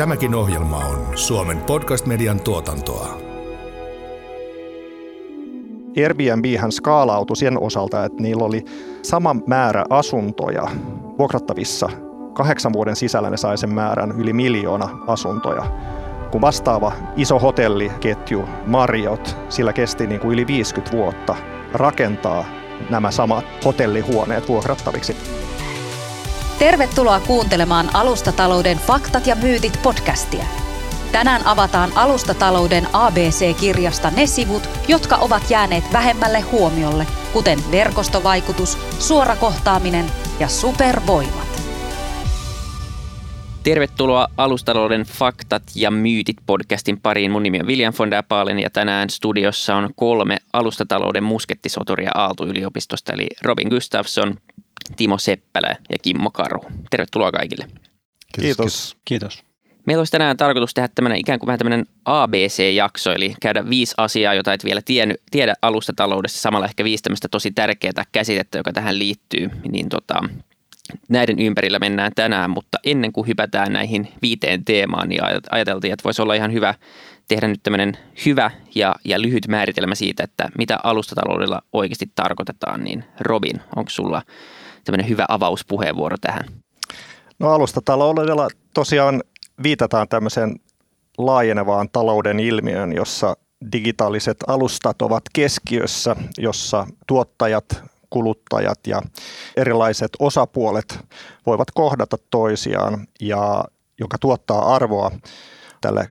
Tämäkin ohjelma on Suomen podcast-median tuotantoa. Airbnb skaalautui sen osalta, että niillä oli sama määrä asuntoja vuokrattavissa. Kahdeksan vuoden sisällä ne sai sen määrän yli miljoona asuntoja. Kun vastaava iso hotelliketju Marriott, sillä kesti niin kuin yli 50 vuotta rakentaa nämä samat hotellihuoneet vuokrattaviksi. Tervetuloa kuuntelemaan Alustatalouden faktat ja myytit podcastia. Tänään avataan Alustatalouden ABC-kirjasta ne sivut, jotka ovat jääneet vähemmälle huomiolle, kuten verkostovaikutus, suorakohtaaminen ja supervoimat. Tervetuloa Alustatalouden faktat ja myytit podcastin pariin. Mun nimi on William von der Paalen ja tänään studiossa on kolme alustatalouden muskettisoturia Aalto-yliopistosta, eli Robin Gustafsson, Timo Seppälä ja Kimmo Karu. Tervetuloa kaikille. Kiitos. Kiitos. Meillä olisi tänään tarkoitus tehdä tämmöinen ikään kuin vähän tämmöinen ABC-jakso, eli käydä viisi asiaa, jota et vielä tienny, tiedä alustataloudessa, samalla ehkä viisi tämmöistä tosi tärkeää käsitettä, joka tähän liittyy, niin tota, näiden ympärillä mennään tänään, mutta ennen kuin hypätään näihin viiteen teemaan, niin ajateltiin, että voisi olla ihan hyvä tehdä nyt tämmöinen hyvä ja, ja lyhyt määritelmä siitä, että mitä alustataloudella oikeasti tarkoitetaan, niin Robin, onko sulla tämmöinen hyvä avauspuheenvuoro tähän? No alustataloudella tosiaan viitataan tämmöiseen laajenevaan talouden ilmiön, jossa digitaaliset alustat ovat keskiössä, jossa tuottajat, kuluttajat ja erilaiset osapuolet voivat kohdata toisiaan ja joka tuottaa arvoa tälle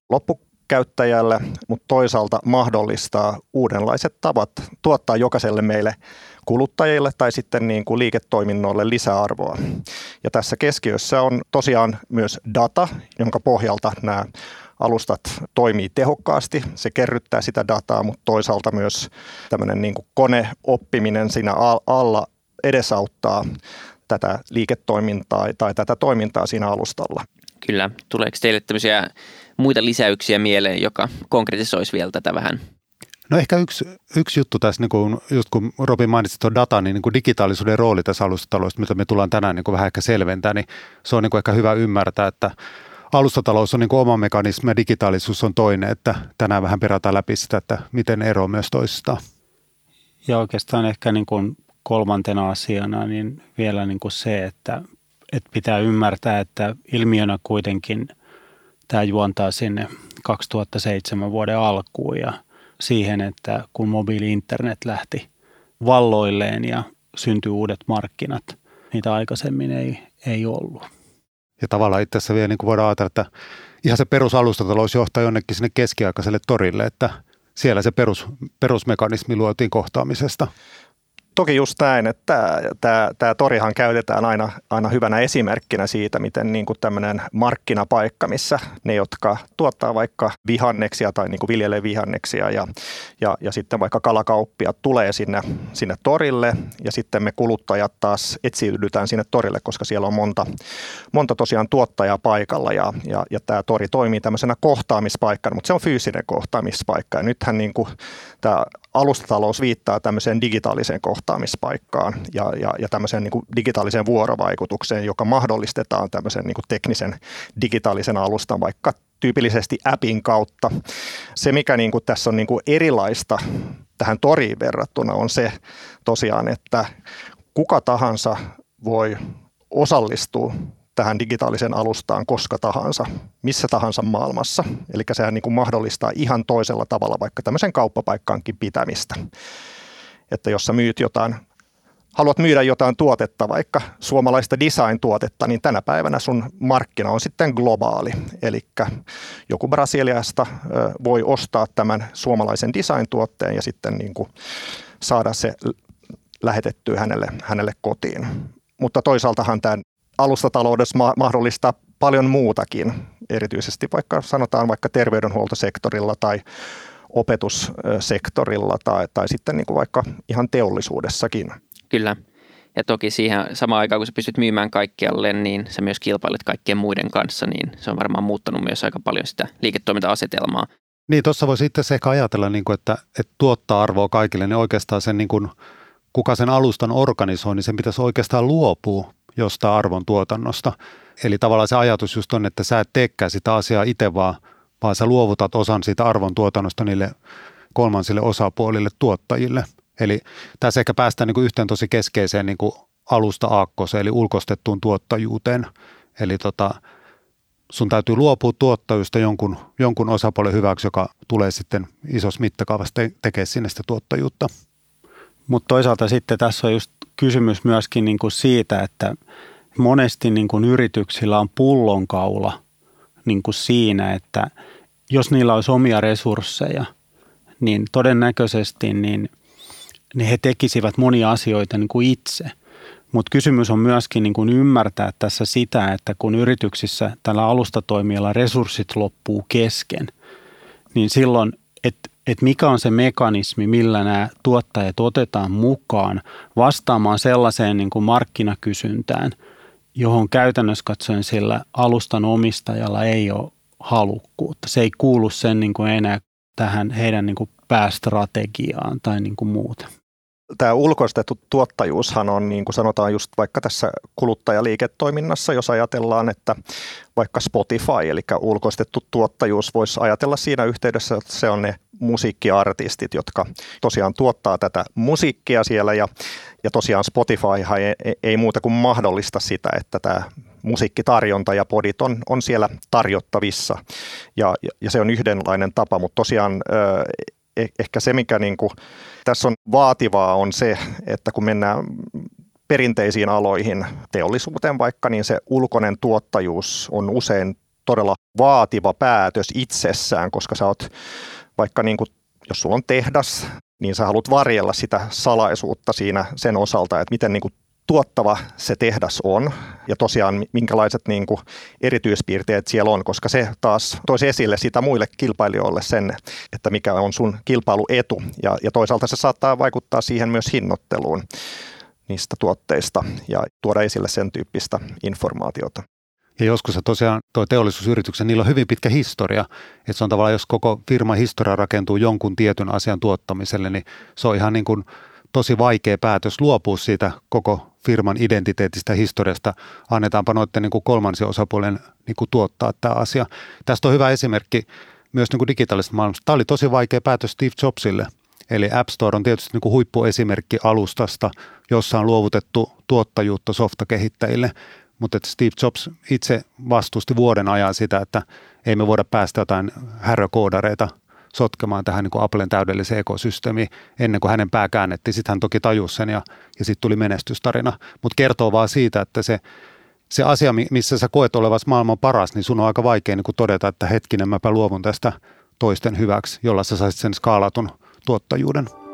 loppukäyttäjälle, mutta toisaalta mahdollistaa uudenlaiset tavat tuottaa jokaiselle meille kuluttajille tai sitten niin kuin liiketoiminnoille lisäarvoa. Ja tässä keskiössä on tosiaan myös data, jonka pohjalta nämä alustat toimii tehokkaasti, se kerryttää sitä dataa, mutta toisaalta myös tämmöinen niin kuin koneoppiminen siinä alla edesauttaa tätä liiketoimintaa tai tätä toimintaa siinä alustalla. Kyllä. Tuleeko teille tämmöisiä muita lisäyksiä mieleen, joka konkretisoisi vielä tätä vähän No ehkä yksi, yksi juttu tässä, niin kuin, just kun Robin mainitsi tuon datan, niin, niin kuin digitaalisuuden rooli tässä alustataloudessa, mitä me tullaan tänään niin kuin vähän ehkä selventää, niin se on niin kuin ehkä hyvä ymmärtää, että alustatalous on niin kuin oma mekanismi ja digitaalisuus on toinen, että tänään vähän perataan läpi sitä, että miten ero myös toisistaan. Ja oikeastaan ehkä niin kuin kolmantena asiana niin vielä niin kuin se, että, että pitää ymmärtää, että ilmiönä kuitenkin tämä juontaa sinne 2007 vuoden alkuun ja – siihen, että kun mobiili-internet lähti valloilleen ja syntyi uudet markkinat, niitä aikaisemmin ei, ei ollut. Ja tavallaan itse asiassa vielä niin kuin voidaan ajatella, että ihan se perusalustatalous johtaa jonnekin sinne keskiaikaiselle torille, että siellä se perus, perusmekanismi luotiin kohtaamisesta toki just näin, että tämä, torihan käytetään aina, aina hyvänä esimerkkinä siitä, miten niin tämmöinen markkinapaikka, missä ne, jotka tuottaa vaikka vihanneksia tai niin viljelee vihanneksia ja, ja, ja sitten vaikka kalakauppia tulee sinne, sinne torille. Ja sitten me kuluttajat taas etsiydytään sinne torille, koska siellä on monta, monta tosiaan tuottajaa paikalla. Ja, ja, ja tämä tori toimii tämmöisenä kohtaamispaikkana, mutta se on fyysinen kohtaamispaikka. Ja nythän niin tämä alustatalous viittaa tämmöiseen digitaaliseen kohtaamispaikkaan ja, ja, ja tämmöiseen niin kuin digitaaliseen vuorovaikutukseen, joka mahdollistetaan tämmöisen niin kuin teknisen digitaalisen alustan vaikka tyypillisesti appin kautta. Se, mikä niin kuin tässä on niin kuin erilaista tähän toriin verrattuna, on se tosiaan, että kuka tahansa voi osallistua tähän digitaaliseen alustaan koska tahansa, missä tahansa maailmassa. Eli sehän niin kuin mahdollistaa ihan toisella tavalla vaikka tämmöisen kauppapaikkaankin pitämistä. Että jos sä myyt jotain, haluat myydä jotain tuotetta, vaikka suomalaista design-tuotetta, niin tänä päivänä sun markkina on sitten globaali. Eli joku Brasiliasta voi ostaa tämän suomalaisen design-tuotteen ja sitten niin kuin saada se lähetettyä hänelle, hänelle kotiin. Mutta toisaaltahan tämä alustataloudessa ma- mahdollistaa paljon muutakin, erityisesti vaikka sanotaan vaikka terveydenhuoltosektorilla tai opetussektorilla tai, tai sitten niin kuin vaikka ihan teollisuudessakin. Kyllä. Ja toki siihen samaan aikaan, kun sä pystyt myymään kaikkialle, niin sä myös kilpailet kaikkien muiden kanssa, niin se on varmaan muuttanut myös aika paljon sitä liiketoiminta-asetelmaa. Niin, tuossa voisi itse ehkä ajatella, niin kuin, että, että tuottaa arvoa kaikille, niin oikeastaan sen, niin kuin, kuka sen alustan organisoi, niin sen pitäisi oikeastaan luopua jostain arvon tuotannosta. Eli tavallaan se ajatus just on, että sä et teekään sitä asiaa itse vaan, vaan sä luovutat osan siitä arvon tuotannosta niille kolmansille osapuolille, tuottajille. Eli tässä ehkä päästään niin kuin yhteen tosi keskeiseen niin kuin alusta aakkoseen, eli ulkostettuun tuottajuuteen. Eli tota, sun täytyy luopua tuottajuudesta jonkun, jonkun osapuolen hyväksi, joka tulee sitten isossa mittakaavassa te- sinne sitä tuottajuutta. Mutta toisaalta sitten tässä on just kysymys myöskin niin kuin siitä, että monesti niin kuin yrityksillä on pullonkaula niin kuin siinä, että jos niillä olisi omia resursseja, niin todennäköisesti niin, niin he tekisivät monia asioita niin kuin itse – mutta kysymys on myöskin niin kuin ymmärtää tässä sitä, että kun yrityksissä tällä alustatoimijalla resurssit loppuu kesken, niin silloin, että et mikä on se mekanismi, millä nämä tuottajat otetaan mukaan vastaamaan sellaiseen niin kuin markkinakysyntään, johon käytännössä katsoen sillä alustan omistajalla ei ole halukkuutta. Se ei kuulu sen niin kuin enää tähän heidän niin kuin päästrategiaan tai niin kuin muuta tämä ulkoistettu tuottajuushan on, niin kuin sanotaan just vaikka tässä kuluttajaliiketoiminnassa, jos ajatellaan, että vaikka Spotify, eli ulkoistettu tuottajuus, voisi ajatella siinä yhteydessä, että se on ne musiikkiartistit, jotka tosiaan tuottaa tätä musiikkia siellä ja, ja tosiaan Spotify ei, ei muuta kuin mahdollista sitä, että tämä musiikkitarjonta ja podit on, on siellä tarjottavissa. Ja, ja se on yhdenlainen tapa, mutta tosiaan Eh, ehkä se, mikä niin kuin tässä on vaativaa, on se, että kun mennään perinteisiin aloihin, teollisuuteen vaikka, niin se ulkoinen tuottajuus on usein todella vaativa päätös itsessään, koska sä oot vaikka niin kuin, jos sulla on tehdas, niin sä haluat varjella sitä salaisuutta siinä sen osalta, että miten niin kuin tuottava se tehdas on ja tosiaan minkälaiset niin kuin erityispiirteet siellä on, koska se taas toisi esille sitä muille kilpailijoille sen, että mikä on sun kilpailuetu ja, ja toisaalta se saattaa vaikuttaa siihen myös hinnoitteluun niistä tuotteista ja tuoda esille sen tyyppistä informaatiota. Ja joskus se tosiaan tuo teollisuusyrityksen, niillä on hyvin pitkä historia. Että se on tavallaan, jos koko firman historia rakentuu jonkun tietyn asian tuottamiselle, niin se on ihan niin kuin tosi vaikea päätös luopua siitä koko firman identiteetistä historiasta, annetaanpa noiden niin kuin osapuolen niin kuin tuottaa tämä asia. Tästä on hyvä esimerkki myös niin kuin digitaalisesta maailmasta. Tämä oli tosi vaikea päätös Steve Jobsille. Eli App Store on tietysti niin kuin huippuesimerkki alustasta, jossa on luovutettu tuottajuutta softakehittäjille, mutta Steve Jobs itse vastusti vuoden ajan sitä, että ei me voida päästä jotain härökoodareita sotkemaan tähän niin kuin Applen täydelliseen ekosysteemiin ennen kuin hänen pää käännettiin. Sitten hän toki tajusi sen ja, ja sitten tuli menestystarina. Mutta kertoo vaan siitä, että se, se asia, missä sä koet olevas maailman paras, niin sun on aika vaikea niin kuin todeta, että hetkinen, mäpä luovun tästä toisten hyväksi, jolla sä saisit sen skaalatun tuottajuuden.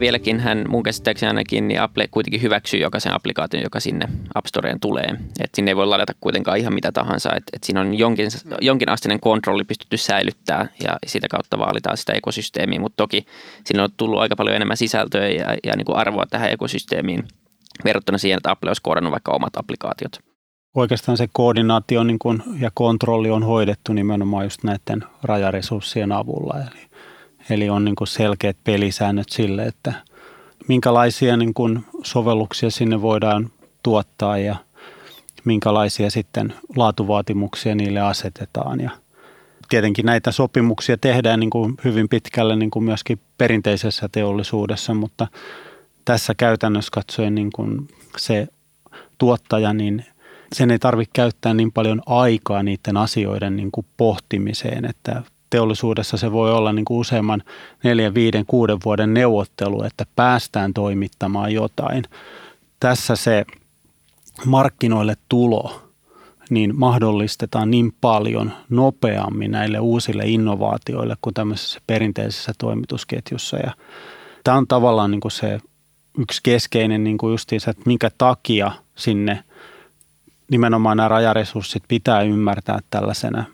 Vieläkin hän mun käsittääkseni ainakin, niin Apple kuitenkin hyväksyy jokaisen applikaation, joka sinne App Storeen tulee. Et sinne ei voi ladata kuitenkaan ihan mitä tahansa. Et, et siinä on jonkin, jonkinasteinen kontrolli pystytty säilyttää ja sitä kautta vaalitaan sitä ekosysteemiä, mutta toki siinä on tullut aika paljon enemmän sisältöä ja, ja niin kuin arvoa tähän ekosysteemiin verrattuna siihen, että Apple olisi koodannut vaikka omat applikaatiot. Oikeastaan se koordinaatio niin kun, ja kontrolli on hoidettu nimenomaan just näiden rajaresurssien avulla. Eli Eli on niin kuin selkeät pelisäännöt sille, että minkälaisia niin kuin sovelluksia sinne voidaan tuottaa ja minkälaisia sitten laatuvaatimuksia niille asetetaan. Ja tietenkin näitä sopimuksia tehdään niin kuin hyvin pitkälle niin kuin myöskin perinteisessä teollisuudessa, mutta tässä käytännössä katsoen niin kuin se tuottaja, niin sen ei tarvitse käyttää niin paljon aikaa niiden asioiden niin kuin pohtimiseen, että teollisuudessa se voi olla niin kuin useamman neljän, viiden, kuuden vuoden neuvottelu, että päästään toimittamaan jotain. Tässä se markkinoille tulo niin mahdollistetaan niin paljon nopeammin näille uusille innovaatioille kuin tämmöisessä perinteisessä toimitusketjussa. Ja tämä on tavallaan niin kuin se yksi keskeinen niin kuin justiinsa, että minkä takia sinne nimenomaan nämä rajaresurssit pitää ymmärtää tällaisena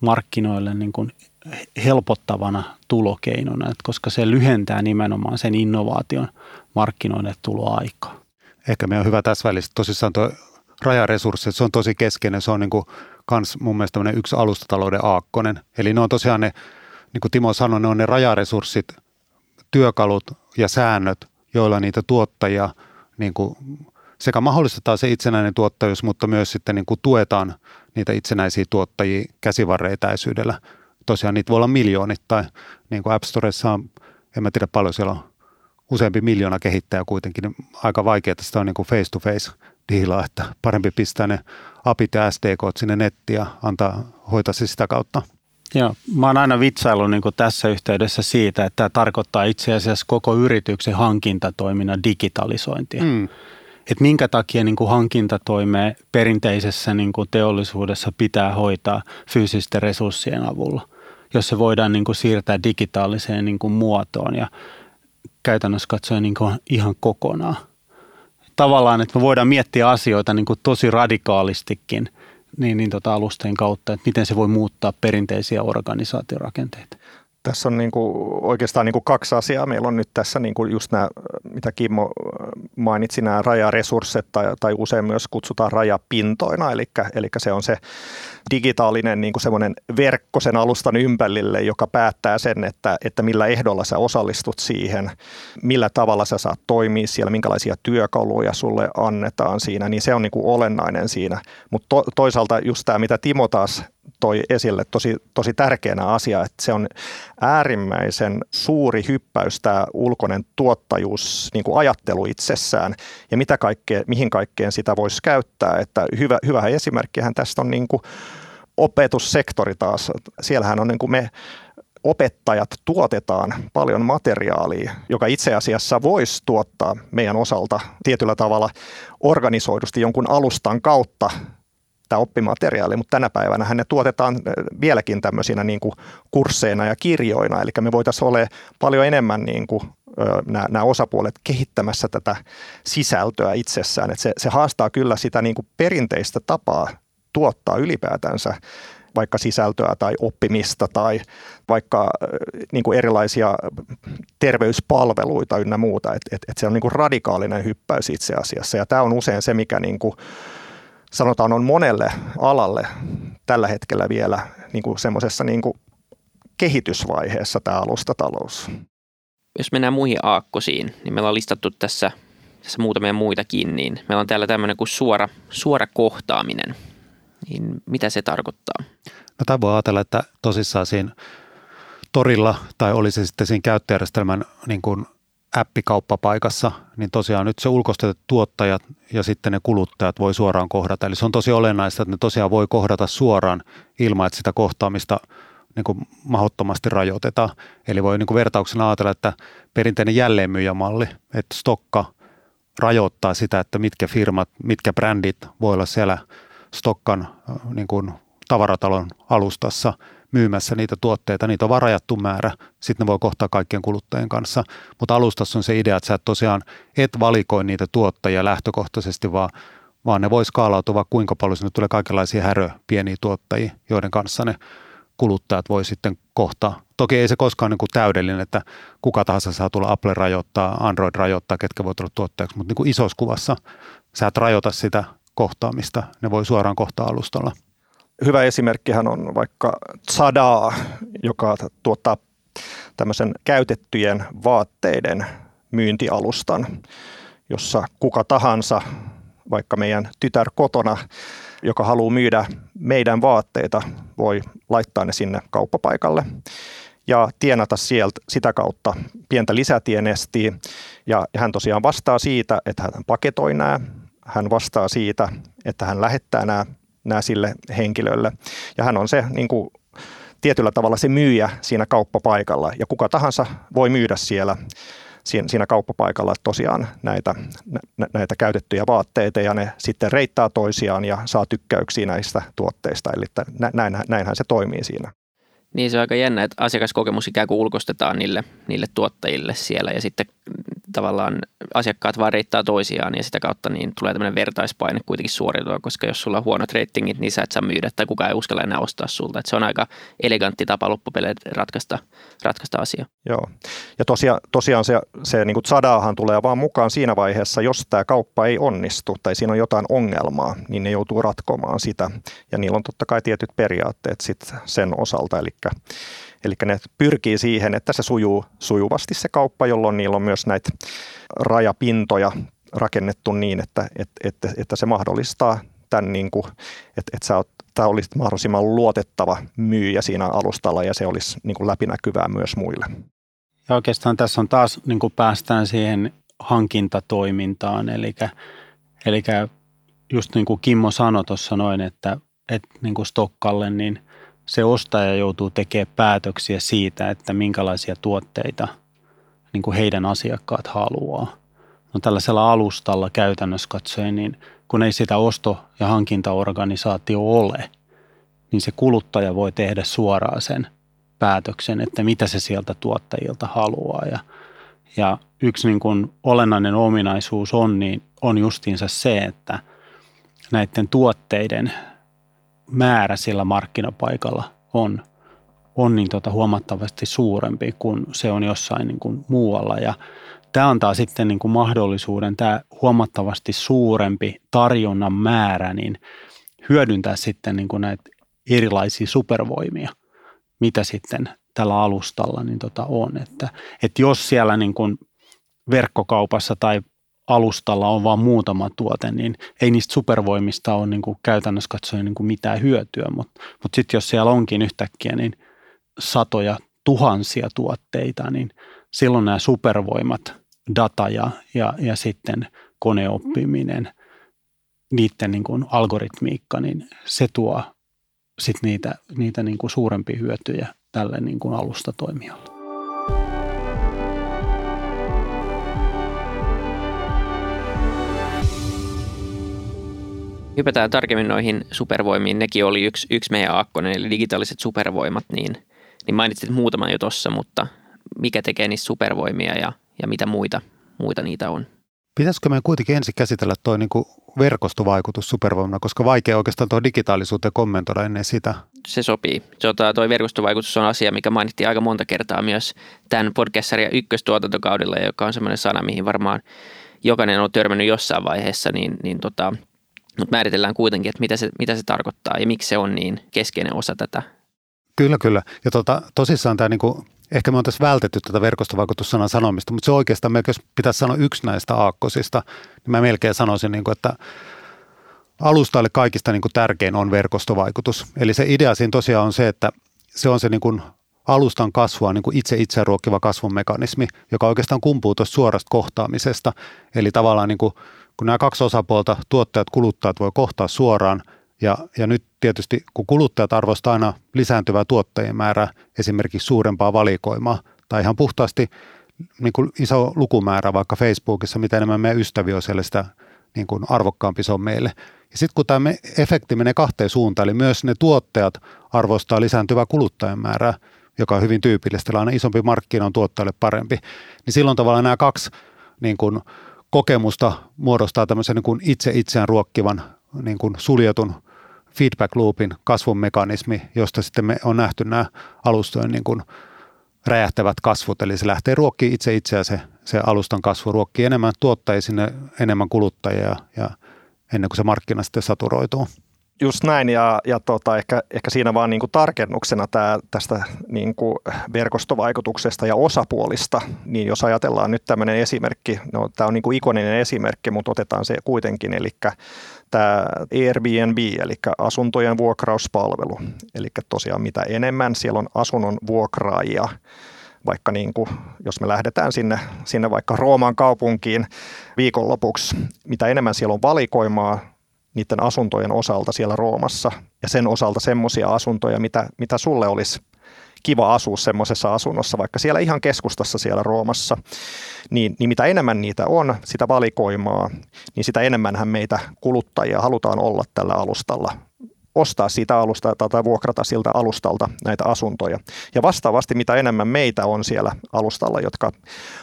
markkinoille niin kuin helpottavana tulokeinona, että koska se lyhentää nimenomaan sen innovaation markkinoille tuloaikaa. Ehkä meidän on hyvä tässä välissä tosissaan tuo rajaresurssit, se on tosi keskeinen, se on niin kuin kans mun mielestä yksi alustatalouden aakkonen. Eli ne on tosiaan ne niin kuin Timo sanoi, ne on ne rajaresurssit, työkalut ja säännöt, joilla niitä tuottajia niin kuin sekä mahdollistetaan se itsenäinen tuottajuus, mutta myös sitten niin kuin tuetaan niitä itsenäisiä tuottajia käsivarreetäisyydellä. Tosiaan niitä voi olla miljoonittain. Niin kuin App Storessa on, en mä tiedä paljon siellä on useampi miljoona kehittäjä kuitenkin, niin aika vaikeaa sitä on niin kuin face to face diilaa, että parempi pistää ne apit ja SDK sinne nettiin ja antaa hoitaa se sitä kautta. Joo, mä oon aina vitsaillut niin tässä yhteydessä siitä, että tämä tarkoittaa itse asiassa koko yrityksen hankintatoiminnan digitalisointia. Mm. Että minkä takia niin kuin hankintatoimea perinteisessä niin kuin teollisuudessa pitää hoitaa fyysisten resurssien avulla, jos se voidaan niin kuin siirtää digitaaliseen niin kuin muotoon ja käytännössä katsoen niin kuin ihan kokonaan. Tavallaan, että me voidaan miettiä asioita niin kuin tosi radikaalistikin niin, niin tota alusten kautta, että miten se voi muuttaa perinteisiä organisaatiorakenteita. Tässä on niin kuin oikeastaan niin kuin kaksi asiaa. Meillä on nyt tässä niin kuin just nämä, mitä Kimmo mainitsi, nämä rajaresurssit tai, tai usein myös kutsutaan rajapintoina, eli, eli se on se digitaalinen niin kuin verkko sen alustan ympärille, joka päättää sen, että, että millä ehdolla sä osallistut siihen, millä tavalla sä saat toimia siellä, minkälaisia työkaluja sulle annetaan siinä, niin se on niin kuin olennainen siinä. Mutta to, toisaalta just tämä, mitä Timo taas toi esille tosi, tosi tärkeänä asia, että se on äärimmäisen suuri hyppäys tämä ulkoinen tuottajuus, niin kuin ajattelu itsessään ja mitä kaikkea, mihin kaikkeen sitä voisi käyttää. Että hyvä, hyvä esimerkkihän tästä on niin kuin opetussektori taas. Siellähän on niin kuin me opettajat tuotetaan paljon materiaalia, joka itse asiassa voisi tuottaa meidän osalta tietyllä tavalla organisoidusti jonkun alustan kautta tämä oppimateriaali, mutta tänä päivänä ne tuotetaan vieläkin tämmöisinä niin kuin kursseina ja kirjoina, eli me voitaisiin olla paljon enemmän niin kuin nämä, nämä osapuolet kehittämässä tätä sisältöä itsessään. että se, se haastaa kyllä sitä niin kuin perinteistä tapaa tuottaa ylipäätänsä vaikka sisältöä tai oppimista tai vaikka niin kuin erilaisia terveyspalveluita ynnä muuta. että et, et se on niin kuin radikaalinen hyppäys itse asiassa ja tämä on usein se, mikä niin kuin sanotaan on monelle alalle tällä hetkellä vielä niin kuin semmoisessa niin kuin kehitysvaiheessa tämä alustatalous. Jos mennään muihin aakkosiin, niin meillä on listattu tässä, tässä muutamia muitakin, niin meillä on täällä tämmöinen kuin suora, suora kohtaaminen. Niin mitä se tarkoittaa? No tämä voi ajatella, että tosissaan siinä torilla tai oli se sitten siinä käyttöjärjestelmän niin kuin appikauppapaikassa, niin tosiaan nyt se ulkoistetut tuottajat ja sitten ne kuluttajat voi suoraan kohdata. Eli se on tosi olennaista, että ne tosiaan voi kohdata suoraan ilman, että sitä kohtaamista niin kuin mahdottomasti rajoitetaan. Eli voi niin kuin vertauksena ajatella, että perinteinen jälleenmyyjämalli, että stokka rajoittaa sitä, että mitkä firmat, mitkä brändit voi olla siellä stokkan niin kuin tavaratalon alustassa – myymässä niitä tuotteita. Niitä on vaan rajattu määrä. Sitten ne voi kohtaa kaikkien kuluttajien kanssa. Mutta alustassa on se idea, että sä et tosiaan et valikoi niitä tuottajia lähtökohtaisesti, vaan, vaan ne voi skaalautua kuinka paljon sinne tulee kaikenlaisia härö pieniä tuottajia, joiden kanssa ne kuluttajat voi sitten kohtaa. Toki ei se koskaan niin kuin täydellinen, että kuka tahansa saa tulla Apple rajoittaa, Android rajoittaa, ketkä voi tulla tuottajaksi, mutta niin kuin isossa kuvassa sä et rajoita sitä kohtaamista, ne voi suoraan kohtaa alustalla hyvä esimerkkihän on vaikka Zadaa, joka tuottaa tämmöisen käytettyjen vaatteiden myyntialustan, jossa kuka tahansa, vaikka meidän tytär kotona, joka haluaa myydä meidän vaatteita, voi laittaa ne sinne kauppapaikalle ja tienata sieltä sitä kautta pientä lisätienestiä. Ja hän tosiaan vastaa siitä, että hän paketoi nämä, hän vastaa siitä, että hän lähettää nämä nämä sille henkilölle. Ja hän on se niin kuin, tietyllä tavalla se myyjä siinä kauppapaikalla ja kuka tahansa voi myydä siellä siinä kauppapaikalla tosiaan näitä, näitä käytettyjä vaatteita ja ne sitten reittaa toisiaan ja saa tykkäyksiä näistä tuotteista. Eli näin, näinhän se toimii siinä. Niin se on aika jännä, että asiakaskokemus ikään kuin ulkostetaan niille, niille tuottajille siellä ja sitten tavallaan asiakkaat vaan reittaa toisiaan ja sitä kautta niin tulee tämmöinen vertaispaine kuitenkin suoriutua, koska jos sulla on huonot reitingit, niin sä et saa myydä tai kukaan ei uskalla enää ostaa sulta. Että se on aika elegantti tapa loppupeleille ratkaista, ratkaista asia. Joo, ja tosiaan, tosiaan se, se niin kuin Zadaahan tulee vaan mukaan siinä vaiheessa, jos tämä kauppa ei onnistu tai siinä on jotain ongelmaa, niin ne joutuu ratkomaan sitä. Ja niillä on totta kai tietyt periaatteet sit sen osalta, eli Eli ne pyrkii siihen, että se sujuu sujuvasti se kauppa, jolloin niillä on myös näitä rajapintoja rakennettu niin, että, että, että, että se mahdollistaa tämän, niin kuin, että, että sä oot, tämä olisi mahdollisimman luotettava myyjä siinä alustalla ja se olisi niin kuin läpinäkyvää myös muille. Ja oikeastaan tässä on taas, niin kuin päästään siihen hankintatoimintaan, eli, eli just niin kuin Kimmo sanoi tuossa noin, että, että niin kuin Stokkalle, niin se ostaja joutuu tekemään päätöksiä siitä, että minkälaisia tuotteita niin kuin heidän asiakkaat haluaa. No tällaisella alustalla käytännössä katsoen, niin kun ei sitä osto- ja hankintaorganisaatio ole, niin se kuluttaja voi tehdä suoraan sen päätöksen, että mitä se sieltä tuottajilta haluaa. Ja, ja yksi niin kuin olennainen ominaisuus on, niin on justiinsa se, että näiden tuotteiden määrä sillä markkinapaikalla on, on niin tota huomattavasti suurempi kuin se on jossain niin kuin muualla. Ja tämä antaa sitten niin kuin mahdollisuuden, tämä huomattavasti suurempi tarjonnan määrä, niin hyödyntää sitten niin kuin näitä erilaisia supervoimia, mitä sitten tällä alustalla niin tota on. Että, että jos siellä niin kuin verkkokaupassa tai alustalla on vain muutama tuote, niin ei niistä supervoimista ole niin kuin käytännössä katsoen niin kuin mitään hyötyä. Mutta mut sitten jos siellä onkin yhtäkkiä niin satoja tuhansia tuotteita, niin silloin nämä supervoimat, data ja, ja, ja sitten koneoppiminen, niiden niin kuin algoritmiikka, niin se tuo sitten niitä, niitä niin kuin suurempia hyötyjä tälle niin kuin alustatoimijalle. Hypätään tarkemmin noihin supervoimiin. Nekin oli yksi, yksi meidän akkonen, eli digitaaliset supervoimat. Niin, niin mainitsit muutaman jo tuossa, mutta mikä tekee niistä supervoimia ja, ja mitä muita, muita niitä on? Pitäisikö meidän kuitenkin ensin käsitellä tuo niin verkostovaikutus supervoimana, koska vaikea oikeastaan tuo digitaalisuuteen kommentoida ennen sitä. Se sopii. Tuo tuo verkostovaikutus on asia, mikä mainittiin aika monta kertaa myös tämän podcast-sarjan ykköstuotantokaudella, joka on sellainen sana, mihin varmaan jokainen on törmännyt jossain vaiheessa, niin, niin tota, mutta määritellään kuitenkin, että mitä se, mitä se tarkoittaa ja miksi se on niin keskeinen osa tätä. Kyllä, kyllä. Ja tota, tosissaan tämä niinku, ehkä me on tässä vältetty tätä verkostovaikutussanan sanomista, mutta se oikeastaan melkein, jos pitäisi sanoa yksi näistä aakkosista, niin mä melkein sanoisin, niinku, että alustalle kaikista niinku tärkein on verkostovaikutus. Eli se idea siinä tosiaan on se, että se on se niinku alustan kasvua niin kuin itse itseään ruokkiva kasvun mekanismi, joka oikeastaan kumpuu tuosta suorasta kohtaamisesta. Eli tavallaan niin kuin kun nämä kaksi osapuolta, tuottajat, kuluttajat, voi kohtaa suoraan, ja, ja nyt tietysti kun kuluttajat arvostaa aina lisääntyvää tuottajien määrää, esimerkiksi suurempaa valikoimaa, tai ihan puhtaasti niin kuin iso lukumäärä vaikka Facebookissa, mitä enemmän meidän ystäviä on siellä, sitä niin kuin arvokkaampi se on meille. Ja sitten kun tämä efekti menee kahteen suuntaan, eli myös ne tuottajat arvostaa lisääntyvää kuluttajan määrää, joka on hyvin tyypillistä, aina isompi markkina on tuottajalle parempi, niin silloin tavallaan nämä kaksi niin kuin kokemusta muodostaa tämmöisen niin kuin itse itseään ruokkivan niin kuin suljetun feedback loopin kasvun mekanismi, josta sitten me on nähty nämä alustojen niin kuin räjähtävät kasvut. Eli se lähtee ruokkiin itse itseään se, se alustan kasvu, ruokkii enemmän tuottajia sinne, enemmän kuluttajia ja ennen kuin se markkina sitten saturoituu. Just näin ja, ja tota, ehkä, ehkä siinä vaan niin kuin tarkennuksena tää, tästä niin kuin verkostovaikutuksesta ja osapuolista, niin jos ajatellaan nyt tämmöinen esimerkki, no tämä on niin kuin ikoninen esimerkki, mutta otetaan se kuitenkin, eli tämä Airbnb, eli asuntojen vuokrauspalvelu, eli tosiaan mitä enemmän siellä on asunnon vuokraajia, vaikka niin kuin, jos me lähdetään sinne, sinne vaikka Rooman kaupunkiin viikonlopuksi, mitä enemmän siellä on valikoimaa, niiden asuntojen osalta siellä Roomassa. Ja sen osalta semmoisia asuntoja, mitä, mitä sulle olisi kiva asua semmoisessa asunnossa, vaikka siellä ihan keskustassa siellä Roomassa, niin, niin mitä enemmän niitä on, sitä valikoimaa, niin sitä enemmän meitä kuluttajia halutaan olla tällä alustalla ostaa siitä alusta tai vuokrata siltä alustalta näitä asuntoja. Ja vastaavasti mitä enemmän meitä on siellä alustalla, jotka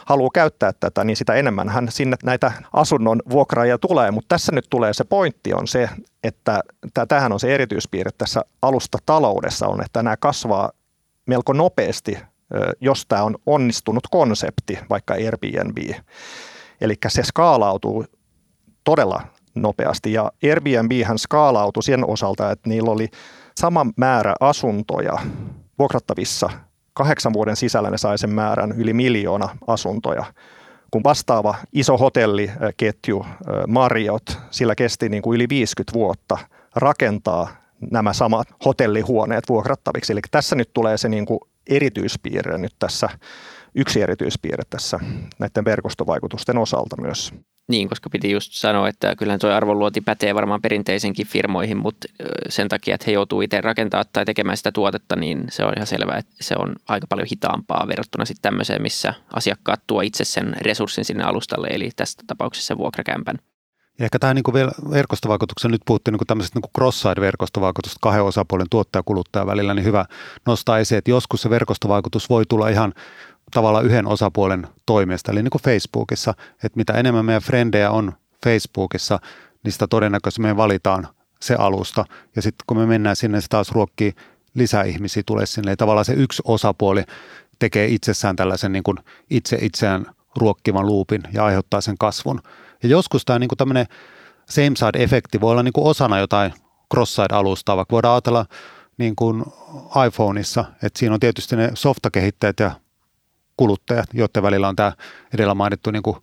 haluaa käyttää tätä, niin sitä enemmän hän sinne näitä asunnon vuokraajia tulee. Mutta tässä nyt tulee se pointti on se, että tämähän on se erityispiirre tässä alusta taloudessa on, että nämä kasvaa melko nopeasti, jos tämä on onnistunut konsepti, vaikka Airbnb. Eli se skaalautuu todella nopeasti. Ja Airbnb hän skaalautui sen osalta, että niillä oli sama määrä asuntoja vuokrattavissa kahdeksan vuoden sisällä ne sai sen määrän yli miljoona asuntoja. Kun vastaava iso hotelliketju Marriott, sillä kesti niin kuin yli 50 vuotta rakentaa nämä samat hotellihuoneet vuokrattaviksi. Eli tässä nyt tulee se niin kuin erityispiirre nyt tässä, yksi erityispiirre tässä näiden verkostovaikutusten osalta myös. Niin, koska piti just sanoa, että kyllähän tuo arvonluoti pätee varmaan perinteisenkin firmoihin, mutta sen takia, että he joutuu itse rakentaa tai tekemään sitä tuotetta, niin se on ihan selvää, että se on aika paljon hitaampaa verrattuna sitten tämmöiseen, missä asiakkaat tuo itse sen resurssin sinne alustalle, eli tässä tapauksessa vuokrakämpän. Ja ehkä tähän niin vielä verkostovaikutuksen, nyt puhuttiin niin tämmöisestä niin cross-side-verkostovaikutusta kahden osapuolen tuottaja ja kuluttaja välillä, niin hyvä nostaa esiin, että joskus se verkostovaikutus voi tulla ihan tavallaan yhden osapuolen toimesta, eli niin kuin Facebookissa, että mitä enemmän meidän frendejä on Facebookissa, niin sitä todennäköisesti me valitaan se alusta, ja sitten kun me mennään sinne, se taas ruokkii lisää ihmisiä tulee sinne, eli tavallaan se yksi osapuoli tekee itsessään tällaisen niin kuin itse itseään ruokkivan luupin ja aiheuttaa sen kasvun. Ja joskus tämä niin kuin tämmöinen same side-efekti voi olla niin kuin osana jotain cross-side-alustaa, vaikka voidaan ajatella niin kuin iPhoneissa, että siinä on tietysti ne softakehittäjät ja kuluttajat, joiden välillä on tämä edellä mainittu niin kuin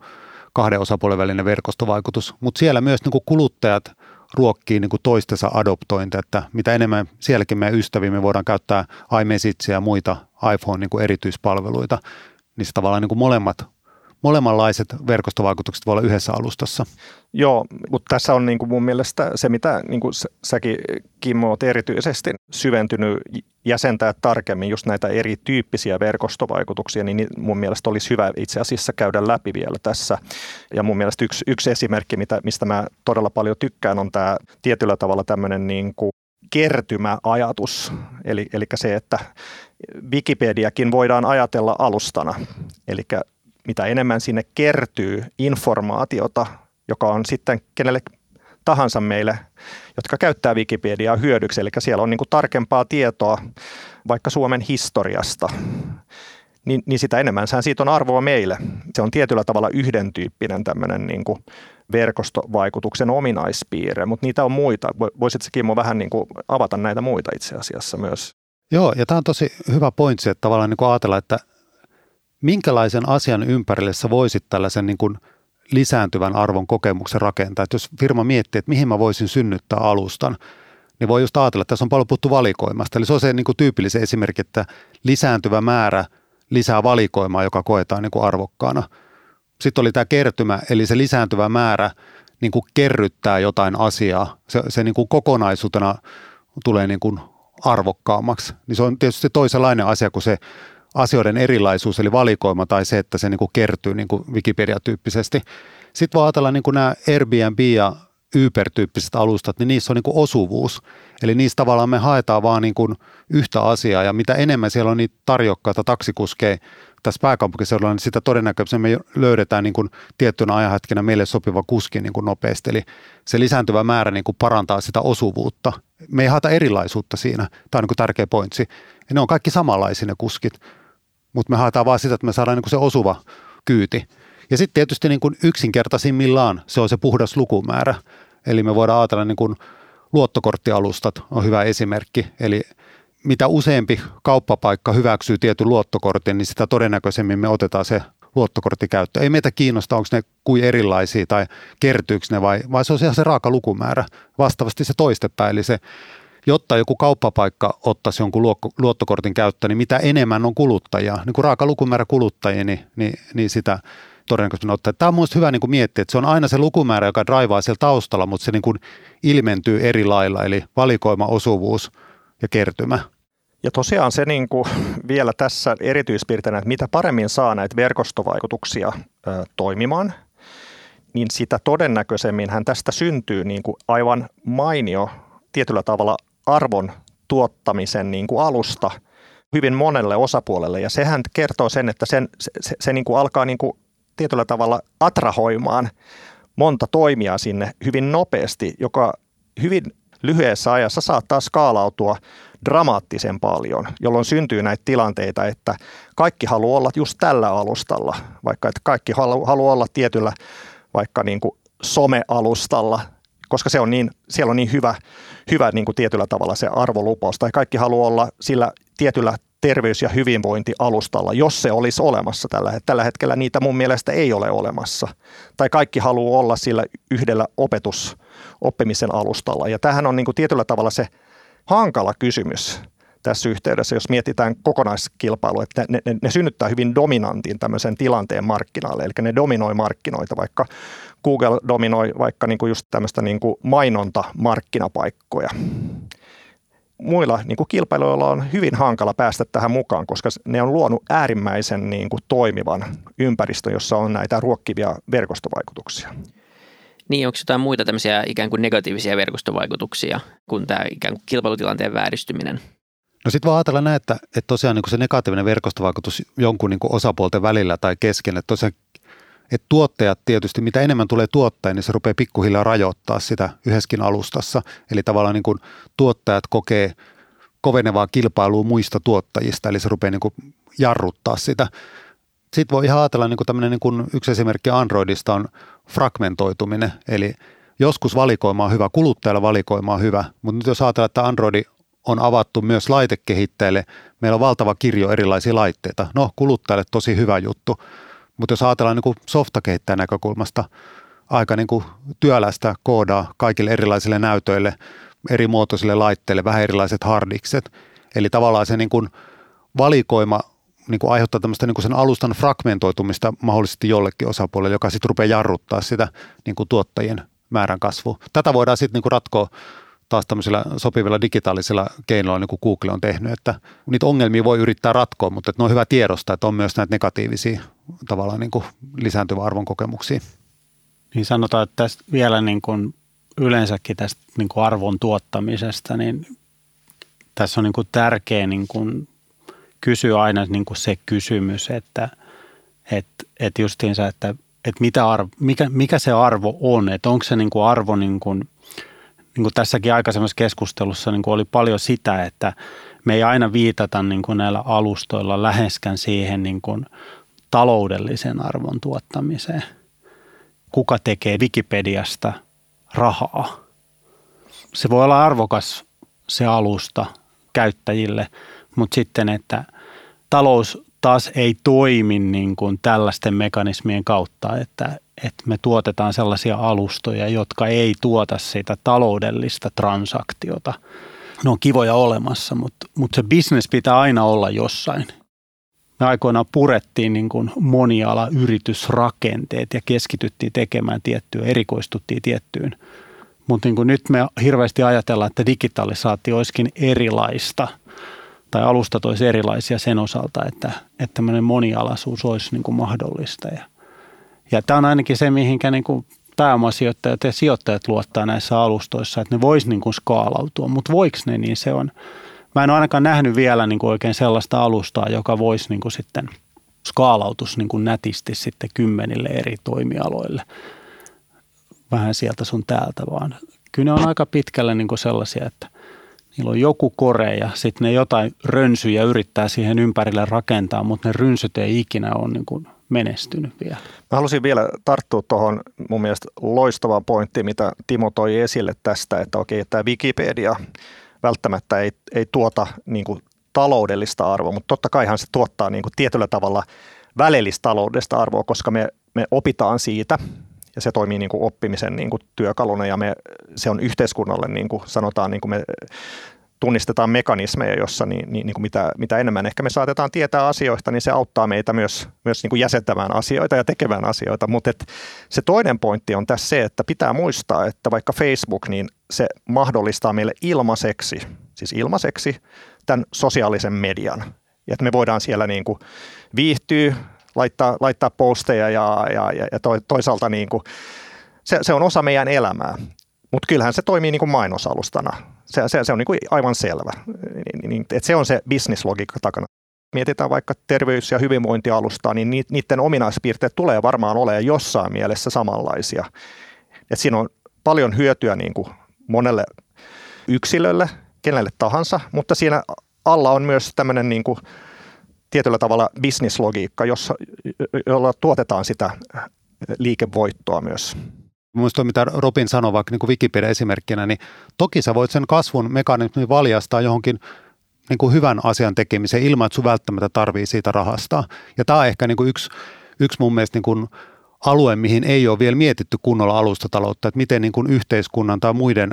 kahden osapuolen välinen verkostovaikutus, mutta siellä myös niin kuin kuluttajat ruokkii niin kuin toistensa adoptointia, että mitä enemmän sielläkin meidän ystävimme voidaan käyttää iMessagea ja muita iPhone niin erityispalveluita, niin se tavallaan niin kuin molemmat molemmanlaiset verkostovaikutukset voi olla yhdessä alustassa. Joo, mutta tässä on niin kuin mun mielestä se, mitä niin kuin säkin Kimmo olet erityisesti syventynyt jäsentää tarkemmin just näitä erityyppisiä verkostovaikutuksia, niin mun mielestä olisi hyvä itse asiassa käydä läpi vielä tässä. Ja mun mielestä yksi, yksi esimerkki, mitä, mistä mä todella paljon tykkään, on tämä tietyllä tavalla tämmöinen niin kuin kertymäajatus, eli, eli se, että Wikipediakin voidaan ajatella alustana. Eli mitä enemmän sinne kertyy informaatiota, joka on sitten kenelle tahansa meille, jotka käyttää Wikipediaa hyödyksi. Eli siellä on niin kuin tarkempaa tietoa vaikka Suomen historiasta, niin, niin sitä enemmän siitä on arvoa meille. Se on tietyllä tavalla yhden tyyppinen tämmöinen niin kuin verkostovaikutuksen ominaispiirre, mutta niitä on muita. Voisitko Kimmo vähän niin kuin avata näitä muita itse asiassa myös? Joo, ja tämä on tosi hyvä pointsi, että tavallaan niin ajatella, että minkälaisen asian ympärille sä voisit tällaisen niin kuin lisääntyvän arvon kokemuksen rakentaa. Että jos firma miettii, että mihin mä voisin synnyttää alustan, niin voi just ajatella, että tässä on paljon puhuttu valikoimasta. Eli se on se niin kuin tyypillinen esimerkki, että lisääntyvä määrä lisää valikoimaa, joka koetaan niin kuin arvokkaana. Sitten oli tämä kertymä, eli se lisääntyvä määrä niin kuin kerryttää jotain asiaa. Se, se niin kuin kokonaisuutena tulee niin kuin arvokkaammaksi. Niin se on tietysti toisenlainen asia kuin se asioiden erilaisuus, eli valikoima tai se, että se niin kuin kertyy niin kuin Wikipedia-tyyppisesti. Sitten voi ajatella niin kuin nämä Airbnb ja Uber-tyyppiset alustat, niin niissä on niin kuin osuvuus. Eli niistä tavallaan me haetaan vaan niin kuin yhtä asiaa, ja mitä enemmän siellä on niitä tarjokkaita taksikuskeja tässä pääkaupunkiseudulla, niin sitä todennäköisemmin me löydetään niin kuin tiettynä ajanhetkenä meille sopiva kuski niin kuin nopeasti. Eli se lisääntyvä määrä niin kuin parantaa sitä osuvuutta. Me ei haeta erilaisuutta siinä. Tämä on niin kuin tärkeä pointsi. Ja ne on kaikki samanlaisia ne kuskit mutta me haetaan vaan sitä, että me saadaan niin kuin se osuva kyyti. Ja sitten tietysti niin kuin yksinkertaisimmillaan se on se puhdas lukumäärä. Eli me voidaan ajatella niin kuin luottokorttialustat on hyvä esimerkki. Eli mitä useampi kauppapaikka hyväksyy tietyn luottokortin, niin sitä todennäköisemmin me otetaan se luottokortti käyttöön. Ei meitä kiinnosta, onko ne kuin erilaisia tai kertyykö ne vai, vai se on ihan se raaka lukumäärä. Vastaavasti se toistepäin, eli se jotta joku kauppapaikka ottaisi jonkun luottokortin käyttöön, niin mitä enemmän on kuluttajia, niin kuin raaka lukumäärä kuluttajia, niin, niin, niin sitä todennäköisesti ottaa. Tämä on mielestäni hyvä niin kuin miettiä, että se on aina se lukumäärä, joka draivaa siellä taustalla, mutta se niin kuin ilmentyy eri lailla, eli valikoima, osuvuus ja kertymä. Ja tosiaan se niin kuin vielä tässä erityispiirteinä, että mitä paremmin saa näitä verkostovaikutuksia ö, toimimaan, niin sitä todennäköisemmin hän tästä syntyy niin kuin aivan mainio tietyllä tavalla arvon tuottamisen niin kuin alusta hyvin monelle osapuolelle. Ja sehän kertoo sen, että sen, se, se, se niin kuin alkaa niin kuin tietyllä tavalla atrahoimaan monta toimijaa sinne hyvin nopeasti, joka hyvin lyhyessä ajassa saattaa skaalautua dramaattisen paljon, jolloin syntyy näitä tilanteita, että kaikki haluaa olla just tällä alustalla, vaikka että kaikki haluaa olla tietyllä vaikka niin kuin somealustalla koska se on niin, siellä on niin hyvä, hyvä niin kuin tietyllä tavalla se arvolupaus, tai kaikki haluaa olla sillä tietyllä terveys- ja hyvinvointialustalla, jos se olisi olemassa tällä, tällä hetkellä. Niitä mun mielestä ei ole olemassa. Tai kaikki haluaa olla sillä yhdellä opetus, oppimisen alustalla. Ja tähän on niin kuin tietyllä tavalla se hankala kysymys tässä yhteydessä, jos mietitään kokonaiskilpailua, että ne, ne, ne synnyttää hyvin dominantin tämmöisen tilanteen markkinalle, eli ne dominoi markkinoita, vaikka Google dominoi vaikka niin kuin just tämmöistä niin kuin mainonta-markkinapaikkoja muilla niin kuin kilpailijoilla on hyvin hankala päästä tähän mukaan, koska ne on luonut äärimmäisen niin kuin toimivan ympäristön, jossa on näitä ruokkivia verkostovaikutuksia. Niin, onko jotain muita tämmöisiä ikään kuin negatiivisia verkostovaikutuksia kuin tämä ikään kuin kilpailutilanteen vääristyminen? No sitten vaan ajatella näin, että, että tosiaan niin kuin se negatiivinen verkostovaikutus jonkun niin kuin osapuolten välillä tai kesken, että tosiaan että tuottajat tietysti, mitä enemmän tulee tuottajia, niin se rupeaa pikkuhiljaa rajoittaa sitä yhdessäkin alustassa. Eli tavallaan niin kuin tuottajat kokee kovenevaa kilpailua muista tuottajista, eli se rupeaa niin kuin jarruttaa sitä. Sitten voi ihan ajatella niin kuin niin kuin yksi esimerkki Androidista on fragmentoituminen, eli joskus valikoima on hyvä, kuluttajalle valikoima on hyvä, mutta nyt jos ajatellaan, että Androidi on avattu myös laitekehittäjille, meillä on valtava kirjo erilaisia laitteita. No, kuluttajalle tosi hyvä juttu, mutta jos ajatellaan niin softakehittäjän näkökulmasta, aika niin kuin työlästä koodaa kaikille erilaisille näytöille, eri muotoisille laitteille, vähän erilaiset hardikset. Eli tavallaan se niin kuin valikoima niin kuin aiheuttaa tämmöistä niin kuin sen alustan fragmentoitumista mahdollisesti jollekin osapuolelle, joka sitten rupeaa jarruttaa sitä niin kuin tuottajien määrän kasvua. Tätä voidaan sitten niin kuin ratkoa taas tämmöisillä sopivilla digitaalisilla keinoilla, niin kuin Google on tehnyt, että niitä ongelmia voi yrittää ratkoa, mutta että ne on hyvä tiedostaa, että on myös näitä negatiivisia tavallaan niin kuin lisääntyvän arvon kokemuksia. Niin sanotaan, että tästä vielä niin kuin yleensäkin tästä niin kuin arvon tuottamisesta, niin tässä on niin kuin tärkeä niin kuin kysyä aina niin kuin se kysymys, että et, et justiinsa, että, että mitä arvo, mikä, mikä se arvo on, että onko se niin kuin arvo niin kuin niin kuin tässäkin aikaisemmassa keskustelussa niin kuin oli paljon sitä, että me ei aina viitata niin kuin näillä alustoilla läheskään siihen niin kuin taloudellisen arvon tuottamiseen. Kuka tekee Wikipediasta rahaa? Se voi olla arvokas se alusta käyttäjille, mutta sitten, että talous taas ei toimi niin kuin tällaisten mekanismien kautta, että, että me tuotetaan sellaisia alustoja, jotka ei tuota sitä taloudellista transaktiota. Ne on kivoja olemassa, mutta, mutta se business pitää aina olla jossain. Me aikoinaan purettiin niin kuin moniala yritysrakenteet ja keskityttiin tekemään tiettyä, erikoistuttiin tiettyyn. Mutta niin nyt me hirveästi ajatellaan, että digitalisaatio olisikin erilaista – tai alustat olisi erilaisia sen osalta, että, että tämmöinen monialaisuus olisi niin kuin mahdollista. Ja, ja tämä on ainakin se, mihinkä niin kuin pääomasijoittajat ja sijoittajat luottaa näissä alustoissa, että ne vois niin kuin skaalautua, mutta voiko ne, niin se on, mä en ole ainakaan nähnyt vielä niin kuin oikein sellaista alustaa, joka voisi niin kuin sitten skaalautus niin kuin nätisti sitten kymmenille eri toimialoille vähän sieltä sun täältä, vaan kyllä ne on aika pitkälle niin kuin sellaisia, että niillä on joku kore ja sitten ne jotain rönsyjä yrittää siihen ympärille rakentaa, mutta ne rynsyt ei ikinä ole niin kuin menestynyt vielä. Mä halusin vielä tarttua tuohon mun mielestä loistavaan pointtiin, mitä Timo toi esille tästä, että okei, tämä Wikipedia välttämättä ei, ei tuota niin kuin taloudellista arvoa, mutta totta kaihan se tuottaa niin kuin tietyllä tavalla välillistä taloudellista arvoa, koska me, me opitaan siitä ja se toimii niin kuin oppimisen niin kuin työkaluna ja me, se on yhteiskunnalle, niin kuin sanotaan, niin kuin me tunnistetaan mekanismeja, jossa niin, niin, niin kuin mitä, mitä enemmän ehkä me saatetaan tietää asioista, niin se auttaa meitä myös, myös niin kuin jäsentämään asioita ja tekemään asioita. Mutta se toinen pointti on tässä se, että pitää muistaa, että vaikka Facebook, niin se mahdollistaa meille ilmaiseksi, siis ilmaiseksi, tämän sosiaalisen median. Ja että me voidaan siellä niin kuin viihtyä, laittaa, laittaa posteja ja, ja, ja toisaalta niin kuin, se, se on osa meidän elämää. Mutta kyllähän se toimii niin kuin mainosalustana. Se, se, se on niin kuin aivan selvä. Että se on se bisnislogiikka takana. Mietitään vaikka terveys- ja hyvinvointialustaa, niin niiden ominaispiirteet tulee varmaan olemaan jossain mielessä samanlaisia. Et siinä on paljon hyötyä niin kuin monelle yksilölle, kenelle tahansa, mutta siinä alla on myös tämmöinen niin kuin tietyllä tavalla bisnislogiikka, jossa, jolla tuotetaan sitä liikevoittoa myös. Mielestäni mitä Robin sanoi vaikka niin Wikipedia esimerkkinä, niin toki sä voit sen kasvun mekanismin valjastaa johonkin niin kuin hyvän asian tekemiseen ilman, että sun välttämättä tarvii siitä rahasta. Ja tämä on ehkä niin kuin yksi, yksi mun mielestä niin kuin alue, mihin ei ole vielä mietitty kunnolla alustataloutta, että miten niin kuin yhteiskunnan tai muiden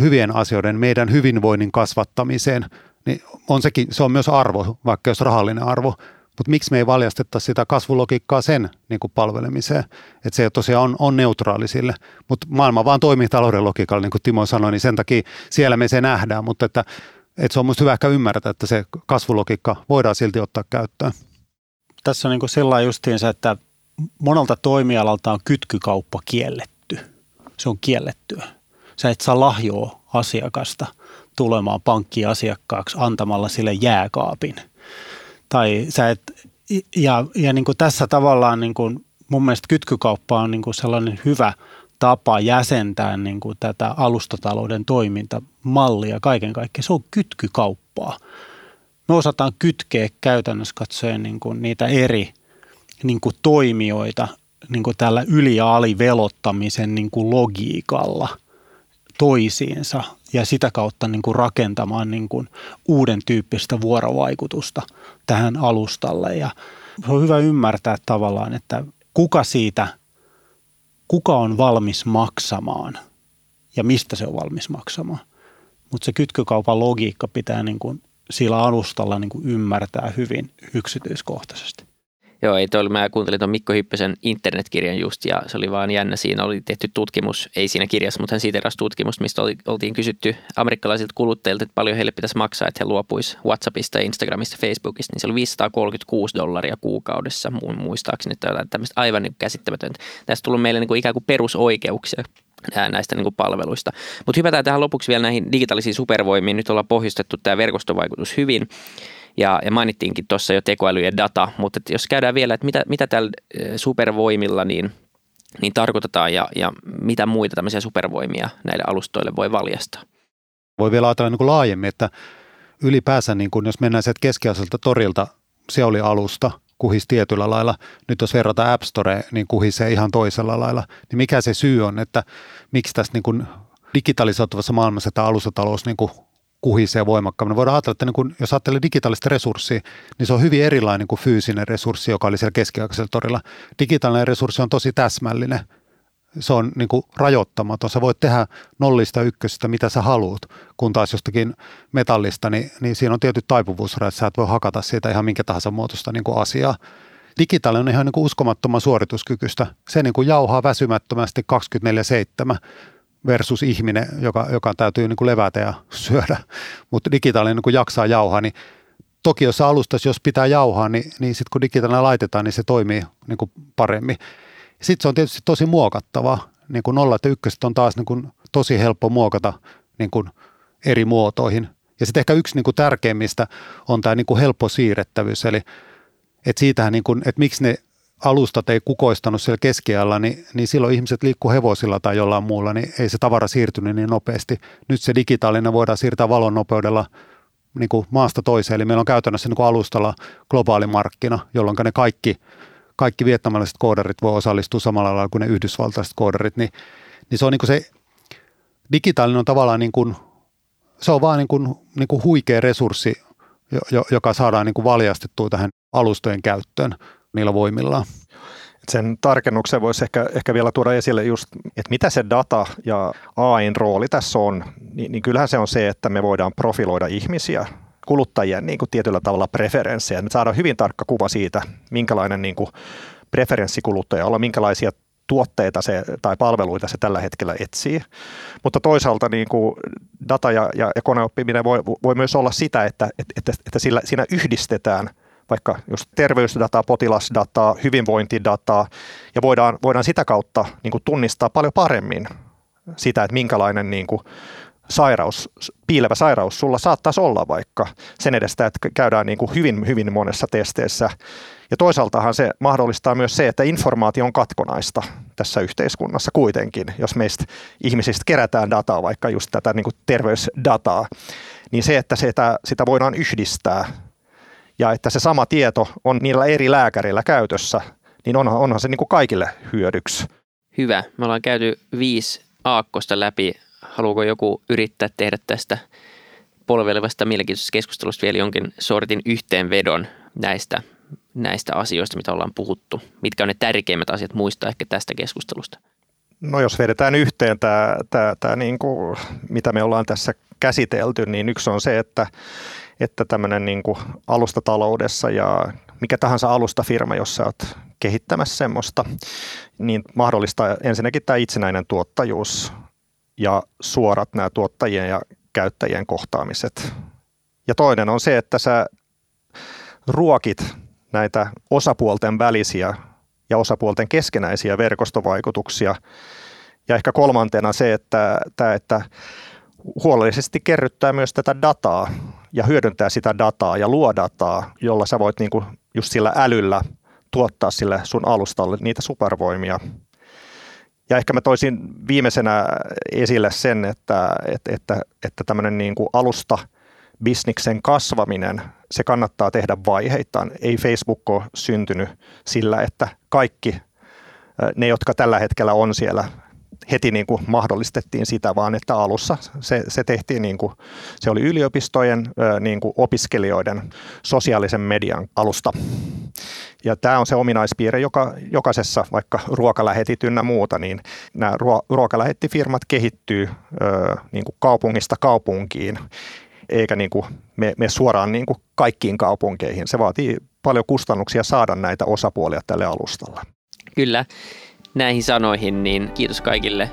hyvien asioiden, meidän hyvinvoinnin kasvattamiseen, niin on sekin, se on myös arvo, vaikka jos rahallinen arvo, mutta miksi me ei valjastettaisi sitä kasvulogiikkaa sen niin kuin palvelemiseen, että se tosiaan on, on neutraali sille, mutta maailma vaan toimii talouden logiikalla, niin kuin Timo sanoi, niin sen takia siellä me se nähdään, mutta että, että se on minusta hyvä ehkä ymmärtää, että se kasvulogiikka voidaan silti ottaa käyttöön. Tässä on niin kuin sillä justiinsa, että monelta toimialalta on kytkykauppa kielletty. Se on kiellettyä. Sä et saa lahjoa asiakasta tulemaan pankkiasiakkaaksi antamalla sille jääkaapin. Tai sä et, ja, ja niin kuin tässä tavallaan niin kuin mun mielestä kytkykauppa on niin kuin sellainen hyvä tapa jäsentää niin kuin tätä alustatalouden toimintamallia kaiken kaikkiaan. Se on kytkykauppaa. Me osataan kytkeä käytännössä katsoen niin kuin niitä eri niin kuin toimijoita niin kuin tällä yli- ja alivelottamisen niin kuin logiikalla toisiinsa ja sitä kautta niin kuin rakentamaan niin kuin uuden tyyppistä vuorovaikutusta tähän alustalle. Ja on hyvä ymmärtää tavallaan, että kuka siitä, kuka on valmis maksamaan ja mistä se on valmis maksamaan. Mutta se kytkykaupan logiikka pitää niin kuin sillä alustalla niin kuin ymmärtää hyvin yksityiskohtaisesti. Joo, ei toi, mä kuuntelin tuon Mikko Hyppösen internetkirjan just ja se oli vaan jännä. Siinä oli tehty tutkimus, ei siinä kirjassa, mutta hän siitä eräs tutkimus, mistä oli, oltiin kysytty amerikkalaisilta kuluttajilta, että paljon heille pitäisi maksaa, että he luopuisi WhatsAppista, Instagramista, Facebookista, niin se oli 536 dollaria kuukaudessa muun muistaakseni, että jotain tämmöistä aivan niin käsittämätöntä. Tästä tullut meille niin kuin ikään kuin perusoikeuksia näistä niin kuin palveluista. Mutta hypätään tähän lopuksi vielä näihin digitaalisiin supervoimiin. Nyt ollaan pohjustettu tämä verkostovaikutus hyvin ja, ja mainittiinkin tuossa jo tekoäly ja data, mutta jos käydään vielä, että mitä, mitä tällä supervoimilla niin, niin tarkoitetaan ja, ja mitä muita tämmöisiä supervoimia näille alustoille voi valjastaa? Voi vielä ajatella niin kuin laajemmin, että ylipäänsä niin kuin jos mennään sieltä keskiaselta torilta, se oli alusta, kuhisi tietyllä lailla. Nyt jos verrataan App Store, niin kuhisee ihan toisella lailla. Niin mikä se syy on, että miksi tässä niin kuin digitalisoituvassa maailmassa tämä alustatalous niin kuin kuhisee voimakkaammin. Voidaan ajatella, että niin kun, jos ajattelee digitaalista resurssia, niin se on hyvin erilainen kuin fyysinen resurssi, joka oli siellä keskiaikaisella torilla. Digitaalinen resurssi on tosi täsmällinen. Se on niin kuin rajoittamaton. Sä voit tehdä nollista ykkösestä, mitä sä haluat, kun taas jostakin metallista, niin, niin siinä on tietyt taipuvuusrajat. Sä et voi hakata siitä ihan minkä tahansa muotoista niin kuin asiaa. Digitaalinen on ihan niin kuin uskomattoman suorituskykyistä. Se niin kuin jauhaa väsymättömästi 24-7 versus ihminen, joka, joka täytyy niin kuin levätä ja syödä, mutta digitaalinen niin kuin jaksaa jauhaa, niin toki jos alustassa, jos pitää jauhaa, niin, niin sitten kun digitaalinen laitetaan, niin se toimii niin kuin paremmin. Sitten se on tietysti tosi muokattava, niin kuin nolla ja ykköset on taas niin kuin tosi helppo muokata niin kuin eri muotoihin. Ja sitten ehkä yksi niin kuin tärkeimmistä on tämä niin kuin helppo siirrettävyys, eli että siitähän, niin kuin, että miksi ne alustat ei kukoistanut siellä keskiajalla, niin, niin silloin ihmiset liikkuu hevosilla tai jollain muulla, niin ei se tavara siirtynyt niin nopeasti. Nyt se digitaalinen voidaan siirtää valon nopeudella niin kuin maasta toiseen, eli meillä on käytännössä niin kuin alustalla globaali markkina, jolloin ne kaikki, kaikki vietnamalaiset koodarit voi osallistua samalla lailla kuin ne yhdysvaltaiset koodarit, niin, niin se on niin kuin se digitaalinen on tavallaan niin kuin, se on vaan niin kuin, niin kuin huikea resurssi, joka saadaan niin kuin valjastettua tähän alustojen käyttöön niillä voimillaan. Sen tarkennuksen voisi ehkä, ehkä vielä tuoda esille just, että mitä se data ja AIn rooli tässä on, niin, niin kyllähän se on se, että me voidaan profiloida ihmisiä, kuluttajien niin kuin tietyllä tavalla preferenssejä. Me saadaan hyvin tarkka kuva siitä, minkälainen niin kuin preferenssi olla, minkälaisia tuotteita se, tai palveluita se tällä hetkellä etsii. Mutta toisaalta niin kuin data ja, ja, ja koneoppiminen voi, voi myös olla sitä, että, että, että sillä, siinä yhdistetään – vaikka just terveysdataa, potilasdataa, hyvinvointidataa, ja voidaan, voidaan sitä kautta niin kuin tunnistaa paljon paremmin sitä, että minkälainen niin kuin sairaus, piilevä sairaus sulla saattaisi olla vaikka sen edestä, että käydään niin kuin hyvin, hyvin monessa testeissä. Ja toisaaltahan se mahdollistaa myös se, että informaatio on katkonaista tässä yhteiskunnassa kuitenkin, jos meistä ihmisistä kerätään dataa, vaikka just tätä niin kuin terveysdataa, niin se, että sitä, sitä voidaan yhdistää ja että se sama tieto on niillä eri lääkärillä käytössä, niin onhan, onhan se niin kuin kaikille hyödyksi. Hyvä. Me ollaan käyty viisi aakkosta läpi. Haluaako joku yrittää tehdä tästä polvelevasta mielenkiintoisesta keskustelusta vielä jonkin sortin yhteenvedon näistä, näistä asioista, mitä ollaan puhuttu. Mitkä on ne tärkeimmät asiat muistaa ehkä tästä keskustelusta? No jos vedetään yhteen tämä, tämä, tämä niin kuin, mitä me ollaan tässä käsitelty, niin yksi on se, että, että tämmöinen niin kuin alustataloudessa ja mikä tahansa alustafirma, jossa olet kehittämässä semmoista, niin mahdollistaa ensinnäkin tämä itsenäinen tuottajuus ja suorat nämä tuottajien ja käyttäjien kohtaamiset. Ja toinen on se, että sä ruokit näitä osapuolten välisiä ja osapuolten keskenäisiä verkostovaikutuksia. Ja ehkä kolmantena se, että, että, että huolellisesti kerryttää myös tätä dataa ja hyödyntää sitä dataa ja luo dataa, jolla sä voit niinku just sillä älyllä tuottaa sille sun alustalle niitä supervoimia. Ja ehkä mä toisin viimeisenä esille sen, että, että, että, että tämmöinen niin kuin alusta bisniksen kasvaminen, se kannattaa tehdä vaiheittain. Ei Facebook ole syntynyt sillä, että kaikki ne, jotka tällä hetkellä on siellä heti niin kuin mahdollistettiin sitä, vaan että alussa se, se tehtiin niin kuin, se oli yliopistojen niin kuin opiskelijoiden sosiaalisen median alusta. Ja tämä on se ominaispiirre, joka jokaisessa vaikka ruokalähetit ynnä muuta, niin nämä ruokalähettifirmat kehittyy niin kuin kaupungista kaupunkiin, eikä niin kuin me, me suoraan niin kuin kaikkiin kaupunkeihin. Se vaatii paljon kustannuksia saada näitä osapuolia tälle alustalle. Kyllä näihin sanoihin, niin kiitos kaikille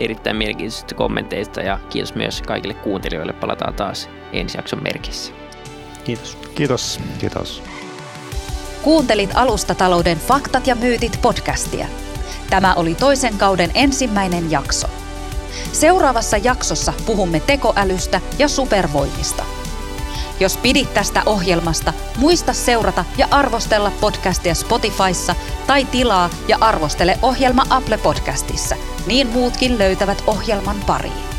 erittäin mielenkiintoisista kommenteista ja kiitos myös kaikille kuuntelijoille. Palataan taas ensi jakson merkissä. Kiitos. Kiitos. Kiitos. Kuuntelit Alustatalouden faktat ja myytit podcastia. Tämä oli toisen kauden ensimmäinen jakso. Seuraavassa jaksossa puhumme tekoälystä ja supervoimista – jos pidit tästä ohjelmasta, muista seurata ja arvostella podcastia Spotifyssa tai tilaa ja arvostele ohjelma Apple Podcastissa, niin muutkin löytävät ohjelman pariin.